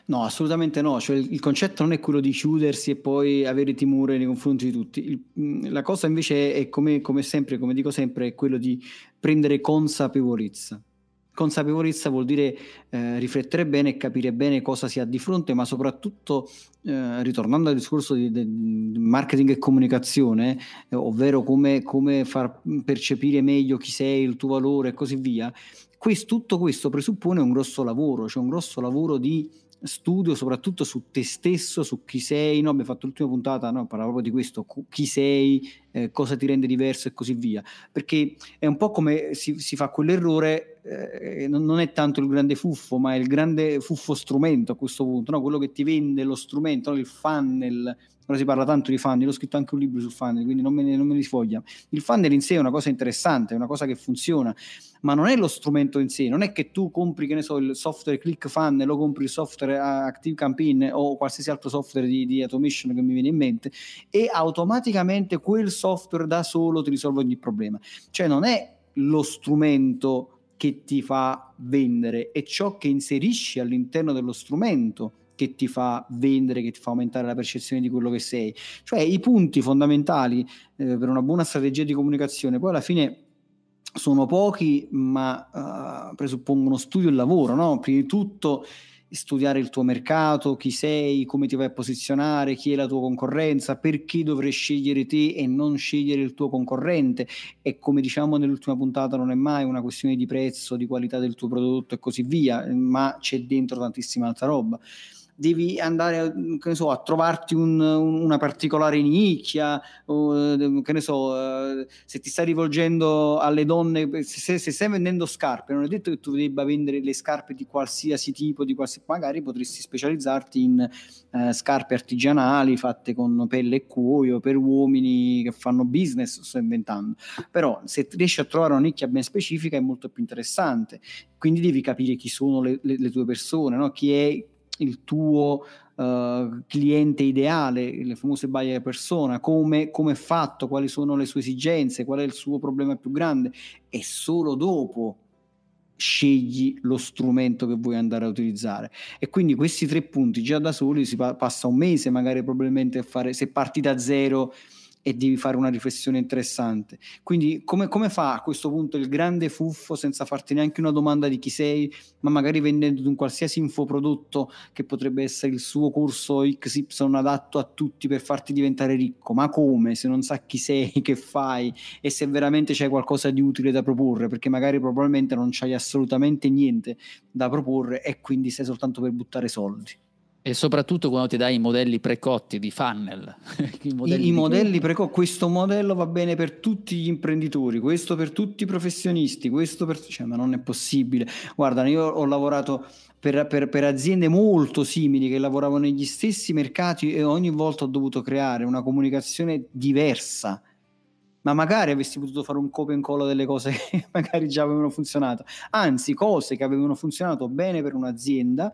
No, assolutamente no. Cioè, il, concetto non è quello di chiudersi e poi avere timore nei confronti di tutti. Il, la cosa invece è, come, come sempre, come dico sempre, è quello di prendere consapevolezza. Consapevolezza vuol dire eh, riflettere bene e capire bene cosa si ha di fronte, ma soprattutto, eh, ritornando al discorso di, di, marketing e comunicazione, eh, ovvero come, come, far percepire meglio chi sei, il tuo valore e così via, questo, tutto questo presuppone un grosso lavoro, cioè un grosso lavoro di studio soprattutto su te stesso, su chi sei, no? abbiamo fatto l'ultima puntata, no? parla proprio di questo, chi sei, eh, cosa ti rende diverso e così via. Perché è un po' come si, si fa quell'errore, eh, non, non, è tanto il grande fuffo, ma è il grande fuffo strumento a questo punto, no? quello che ti vende lo strumento, no? il funnel ora si parla tanto di funnel, ho scritto anche un libro sul funnel, quindi non me ne, ne sfoglia. Il funnel in sé è una cosa interessante, è una cosa che funziona, ma non è lo strumento in sé, non è che tu compri, che ne so, il software Click Funnel o compri il software Active Campaign o qualsiasi altro software di, di automation che mi viene in mente e automaticamente quel software da solo ti risolve ogni problema. Cioè non è lo strumento che ti fa vendere, è ciò che inserisci all'interno dello strumento che ti fa vendere, che ti fa aumentare la percezione di quello che sei. Cioè i punti fondamentali eh, per una buona strategia di comunicazione, poi alla fine sono pochi, ma uh, presuppongono studio e lavoro, no? Prima di tutto studiare il tuo mercato, chi sei, come ti vai a posizionare, chi è la tua concorrenza, perché dovrei scegliere te e non scegliere il tuo concorrente. E come diciamo nell'ultima puntata, non è mai una questione di prezzo, di qualità del tuo prodotto e così via, ma c'è dentro tantissima altra roba devi andare so, a trovarti un, una particolare nicchia, o, che ne so, eh, se ti stai rivolgendo alle donne, se, se, stai vendendo scarpe, non è detto che tu debba vendere le scarpe di qualsiasi tipo, di qualsiasi, magari potresti specializzarti in eh, scarpe artigianali fatte con pelle e cuoio per uomini che fanno business, sto inventando. Però se riesci a trovare una nicchia ben specifica è molto più interessante. Quindi devi capire chi sono le, le, le tue persone, no? chi è il tuo uh, cliente ideale, le famose buyer persona, come, è fatto, quali sono le sue esigenze, qual è il suo problema più grande e solo dopo scegli lo strumento che vuoi andare a utilizzare. E quindi questi tre punti già da soli si pa- passa un mese magari probabilmente a fare se parti da zero e devi fare una riflessione interessante. Quindi come, come, fa a questo punto il grande fuffo senza farti neanche una domanda di chi sei, ma magari vendendo un qualsiasi infoprodotto che potrebbe essere il suo corso XY adatto a tutti per farti diventare ricco? Ma come se non sa chi sei, che fai e se veramente c'è qualcosa di utile da proporre? Perché magari probabilmente non c'hai assolutamente niente da proporre e quindi sei soltanto per buttare soldi. E soprattutto quando ti dai i modelli precotti di funnel. I modelli, I, i modelli precotti, questo modello va bene per tutti gli imprenditori, questo per tutti i professionisti, questo per... Cioè, ma non è possibile. Guarda, io ho lavorato per, per, per, aziende molto simili che lavoravano negli stessi mercati e ogni volta ho dovuto creare una comunicazione diversa. Ma magari avessi potuto fare un copia e incolla delle cose che magari già avevano funzionato, anzi cose che avevano funzionato bene per un'azienda,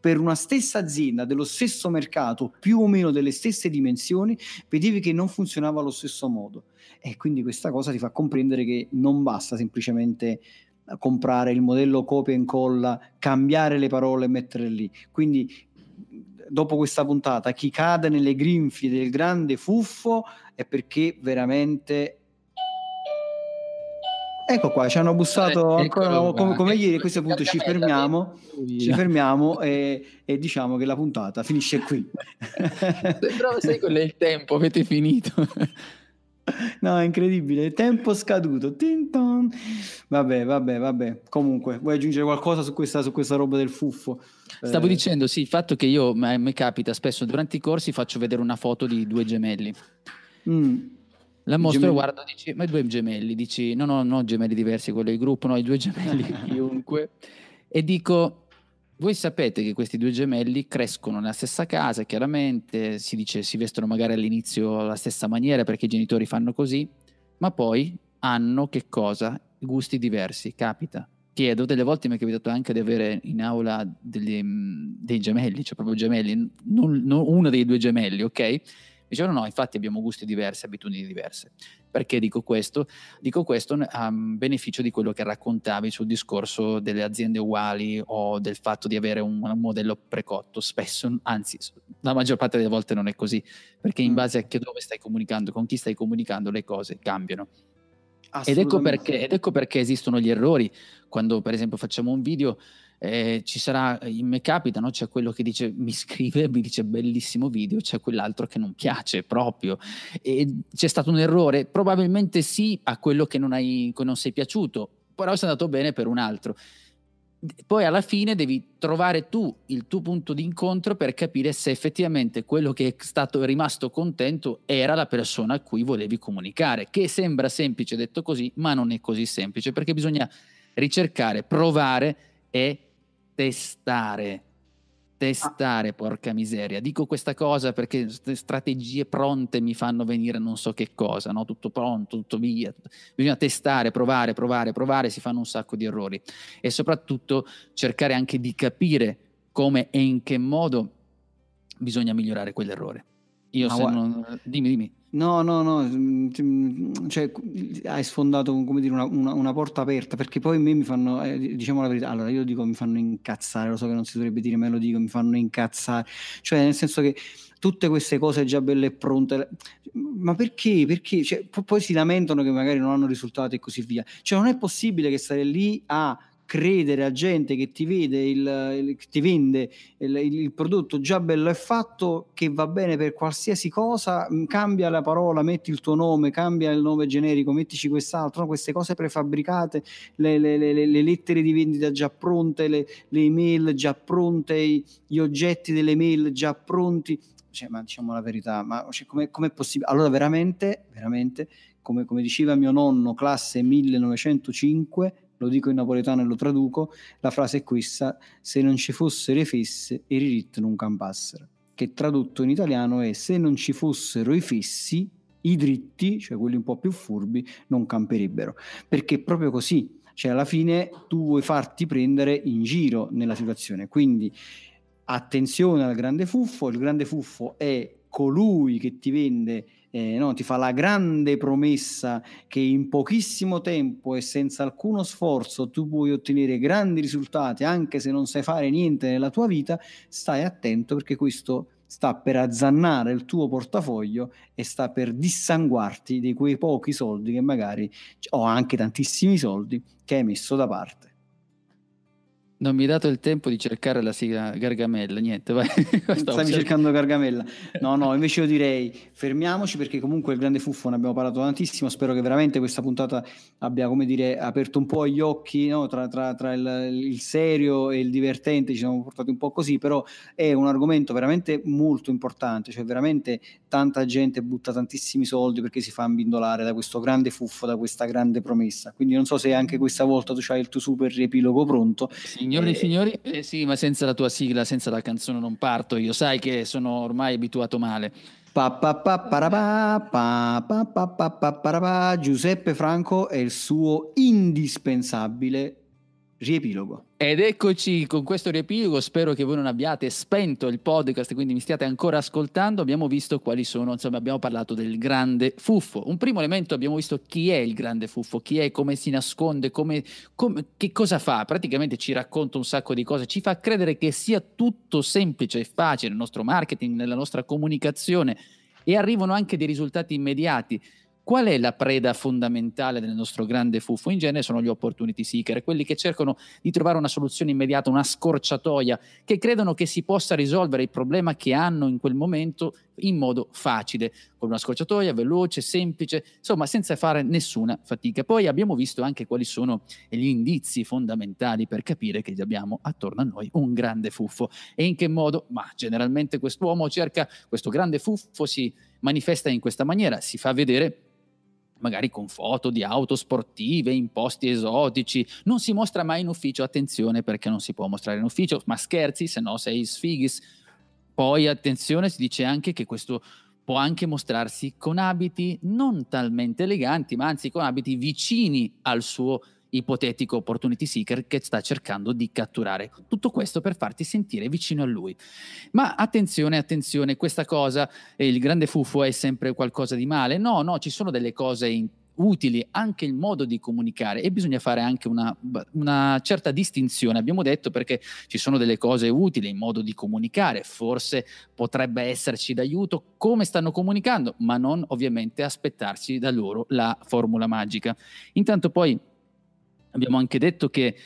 per una stessa azienda dello stesso mercato, più o meno delle stesse dimensioni, vedevi che non funzionava allo stesso modo. E quindi questa cosa ti fa comprendere che non basta semplicemente comprare il modello copia e incolla, cambiare le parole e metterle lì. Quindi dopo questa puntata, chi cade nelle grinfie del grande fuffo è perché veramente Ecco qua, ci hanno bussato eh, ancora come, come, ieri, a questo punto ci fermiamo, ci fermiamo e, e, diciamo che la puntata finisce qui. Sembrava sai quello è il tempo, avete finito. No, è incredibile, tempo scaduto. Tinton. Vabbè, vabbè, vabbè. Comunque, vuoi aggiungere qualcosa su questa, su questa roba del fuffo? Stavo eh... dicendo, sì, il fatto che io, mi capita spesso durante i corsi, faccio vedere una foto di due gemelli. Mm la mostro, guardo, dici, ma i due gemelli, dici, no, no, no, gemelli diversi, quello del gruppo, no, i due gemelli, chiunque. E dico, voi sapete che questi due gemelli crescono nella stessa casa, chiaramente, si dice, si vestono magari all'inizio alla stessa maniera perché i genitori fanno così, ma poi hanno che cosa? Gusti diversi, capita. Chiedo, delle volte mi è capitato anche di avere in aula degli, dei gemelli, cioè proprio gemelli, non, non uno dei due gemelli, ok? Dicevano no, infatti abbiamo gusti diversi, abitudini diverse. Perché dico questo? Dico questo a beneficio di quello che raccontavi sul discorso delle aziende uguali o del fatto di avere un, un modello precotto. Spesso, anzi, la maggior parte delle volte non è così, perché in mm. base a che dove stai comunicando, con chi stai comunicando, le cose cambiano. Ed ecco, perché, ed ecco perché esistono gli errori. Quando per esempio facciamo un video eh, ci sarà, in me capita, no? c'è quello che dice, mi scrive, mi dice bellissimo video, c'è quell'altro che non piace proprio. E c'è stato un errore? Probabilmente sì a quello che non, hai, che non sei piaciuto, però è andato bene per un altro. poi alla fine devi trovare tu il tuo punto di incontro per capire se effettivamente quello che è stato rimasto contento era la persona a cui volevi comunicare, che sembra semplice detto così, ma non è così semplice perché bisogna ricercare, provare e testare testare, porca miseria. Dico questa cosa perché strategie pronte mi fanno venire non so che cosa, no? tutto pronto, tutto via. Bisogna testare, provare, provare, provare, si fanno un sacco di errori e soprattutto cercare anche di capire come e in che modo bisogna migliorare quell'errore. Io se non... Dimmi, dimmi. No, no, no, mm, cioè, hai sfondato come dire, una, una, una, porta aperta perché poi a me mi fanno, eh, diciamo la verità, allora io dico mi fanno incazzare, lo so che non si dovrebbe dire, ma lo dico, mi fanno incazzare, cioè nel senso che tutte queste cose già belle e pronte, ma perché? Perché? Cioè, poi si lamentano che magari non hanno risultati e così via, cioè non è possibile che stare lì a credere a gente che ti vede il, il ti vende il, il, prodotto già bello e fatto che va bene per qualsiasi cosa mm, cambia la parola metti il tuo nome cambia il nome generico mettici quest'altro no? queste cose prefabbricate le, le, le, le, lettere di vendita già pronte le, email già pronte gli oggetti delle mail già pronti cioè, ma diciamo la verità ma cioè, come è possibile allora veramente veramente come, come diceva mio nonno classe 1905 lo dico in napoletano e lo traduco, la frase è questa, se non ci fossero i fesse, i ririt non campassero, che tradotto in italiano è se non ci fossero i fessi, i dritti, cioè quelli un po' più furbi, non camperebbero, perché è proprio così, cioè alla fine tu vuoi farti prendere in giro nella situazione, quindi attenzione al grande fuffo, il grande fuffo è colui che ti vende eh, no, ti fa la grande promessa che in pochissimo tempo e senza alcuno sforzo tu puoi ottenere grandi risultati anche se non sai fare niente nella tua vita, stai attento perché questo sta per azzannare il tuo portafoglio e sta per dissanguarti di quei pochi soldi che magari o anche tantissimi soldi che hai messo da parte. Non mi hai dato il tempo di cercare la sigla Gargamella, niente, vai. Stavi cercando Gargamella. No, no, invece io direi fermiamoci perché comunque il grande fuffo ne abbiamo parlato tantissimo, spero che veramente questa puntata abbia, come dire, aperto un po' gli occhi no? tra, tra, tra il, il, serio e il divertente, ci siamo portati un po' così, però è un argomento veramente molto importante, cioè veramente tanta gente butta tantissimi soldi perché si fa imbindolare da questo grande fuffo, da questa grande promessa. Quindi non so se anche questa volta tu hai il tuo super riepilogo pronto. Sì Signori e signori, eh sì, ma senza la tua sigla, senza la canzone non parto. Io sai che sono ormai abituato male. Giuseppe Franco è il suo indispensabile riepilogo. Ed eccoci con questo riepilogo, spero che voi non abbiate spento il podcast, quindi mi stiate ancora ascoltando, abbiamo visto quali sono, insomma abbiamo parlato del grande fuffo. Un primo elemento abbiamo visto chi è il grande fuffo, chi è, come si nasconde, come, come, che cosa fa, praticamente ci racconta un sacco di cose, ci fa credere che sia tutto semplice e facile nel nostro marketing, nella nostra comunicazione e arrivano anche dei risultati immediati. Qual è la preda fondamentale del nostro grande fuffo? In genere sono gli opportunity seeker, quelli che cercano di trovare una soluzione immediata, una scorciatoia, che credono che si possa risolvere il problema che hanno in quel momento in modo facile, con una scorciatoia veloce, semplice, insomma senza fare nessuna fatica. Poi abbiamo visto anche quali sono gli indizi fondamentali per capire che abbiamo attorno a noi un grande fuffo e in che modo, ma generalmente quest'uomo cerca, questo grande fuffo si manifesta in questa maniera, si fa vedere magari con foto di auto sportive in posti esotici, non si mostra mai in ufficio, attenzione perché non si può mostrare in ufficio, ma scherzi, se no sei sfighis. Poi attenzione, si dice anche che questo può anche mostrarsi con abiti non talmente eleganti, ma anzi con abiti vicini al suo ipotetico opportunity seeker che sta cercando di catturare. Tutto questo per farti sentire vicino a lui. Ma attenzione, attenzione, questa cosa, eh, il grande fuffo è sempre qualcosa di male? No, no, ci sono delle cose in utili anche il modo di comunicare e bisogna fare anche una, una, certa distinzione. Abbiamo detto perché ci sono delle cose utili in modo di comunicare, forse potrebbe esserci d'aiuto come stanno comunicando, ma non ovviamente aspettarci da loro la formula magica. Intanto poi Abbiamo anche detto che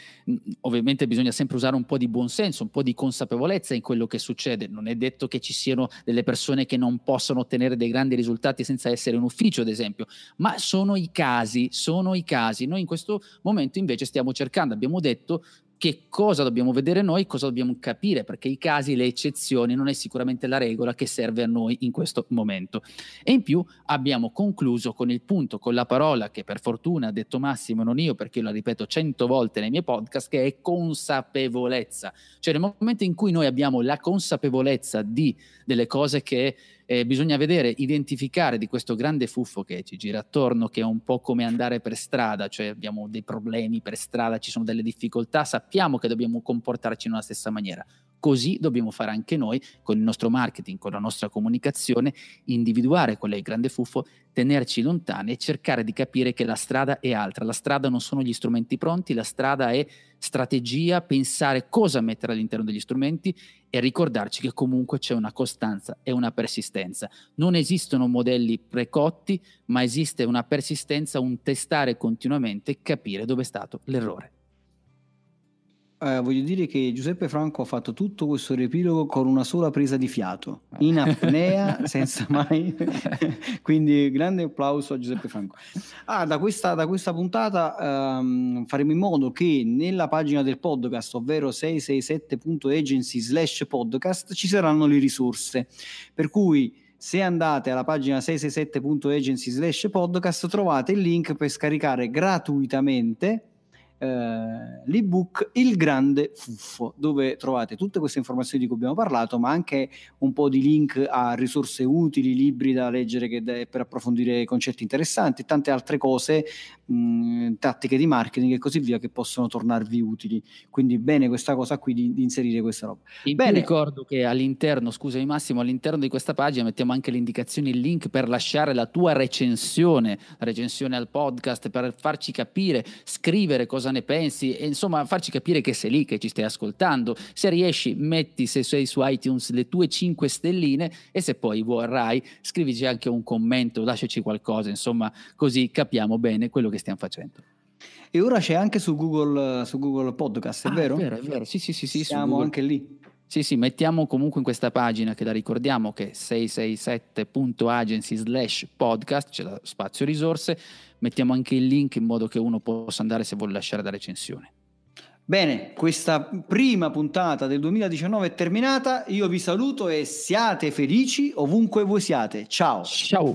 ovviamente bisogna sempre usare un po' di buonsenso, un po' di consapevolezza in quello che succede. Non è detto che ci siano delle persone che non possono ottenere dei grandi risultati senza essere in ufficio, ad esempio, ma sono i casi, sono i casi. Noi in questo momento invece stiamo cercando, abbiamo detto che cosa dobbiamo vedere noi, cosa dobbiamo capire, perché i casi, le eccezioni non è sicuramente la regola che serve a noi in questo momento. E in più abbiamo concluso con il punto, con la parola che per fortuna ha detto Massimo, non io perché io la ripeto cento volte nei miei podcast, che è consapevolezza. Cioè nel momento in cui noi abbiamo la consapevolezza di delle cose che eh, bisogna vedere, identificare di questo grande fuffo che ci gira attorno, che è un po' come andare per strada, cioè abbiamo dei problemi per strada, ci sono delle difficoltà, sappiamo che dobbiamo comportarci in una stessa maniera. Così dobbiamo fare anche noi con il nostro marketing, con la nostra comunicazione, individuare qual è il grande fuffo, tenerci lontani e cercare di capire che la strada è altra. La strada non sono gli strumenti pronti, la strada è strategia, pensare cosa mettere all'interno degli strumenti e ricordarci che comunque c'è una costanza e una persistenza. Non esistono modelli precotti, ma esiste una persistenza, un testare continuamente capire dove è stato l'errore eh, voglio dire che Giuseppe Franco ha fatto tutto questo riepilogo con una sola presa di fiato, in apnea, senza mai... Quindi grande applauso a Giuseppe Franco. Ah, da, questa, da questa puntata um, faremo in modo che nella pagina del podcast, ovvero 667.agency slash podcast, ci saranno le risorse. Per cui se andate alla pagina 667.agency slash podcast trovate il link per scaricare gratuitamente eh, l'ebook Il Grande Fuffo, dove trovate tutte queste informazioni di cui abbiamo parlato, ma anche un po' di link a risorse utili, libri da leggere de- per approfondire concetti interessanti, tante altre cose, mh, tattiche di marketing e così via che possono tornarvi utili. Quindi bene questa cosa qui di, di inserire questa roba. In bene. ricordo che all'interno, scusami Massimo, all'interno di questa pagina mettiamo anche le indicazioni, il link per lasciare la tua recensione, recensione al podcast, per farci capire, scrivere cosa ne pensi e insomma farci capire che sei lì, che ci stai ascoltando. Se riesci, metti se sei su iTunes le tue 5 stelline e se poi vorrai scrivici anche un commento, lasciaci qualcosa, insomma così capiamo bene quello che stiamo facendo. E ora c'è anche su Google, su Google Podcast, è ah, vero? È vero, è vero, sì, sì, sì. sì Siamo anche lì. Sì, sì, mettiamo comunque in questa pagina che la ricordiamo che è 667.agency slash podcast, c'è lo spazio risorse, mettiamo anche il link in modo che uno possa andare se vuole lasciare la recensione. Bene, questa prima puntata del 2019 è terminata, io vi saluto e siate felici ovunque voi siate. Ciao. Ciao.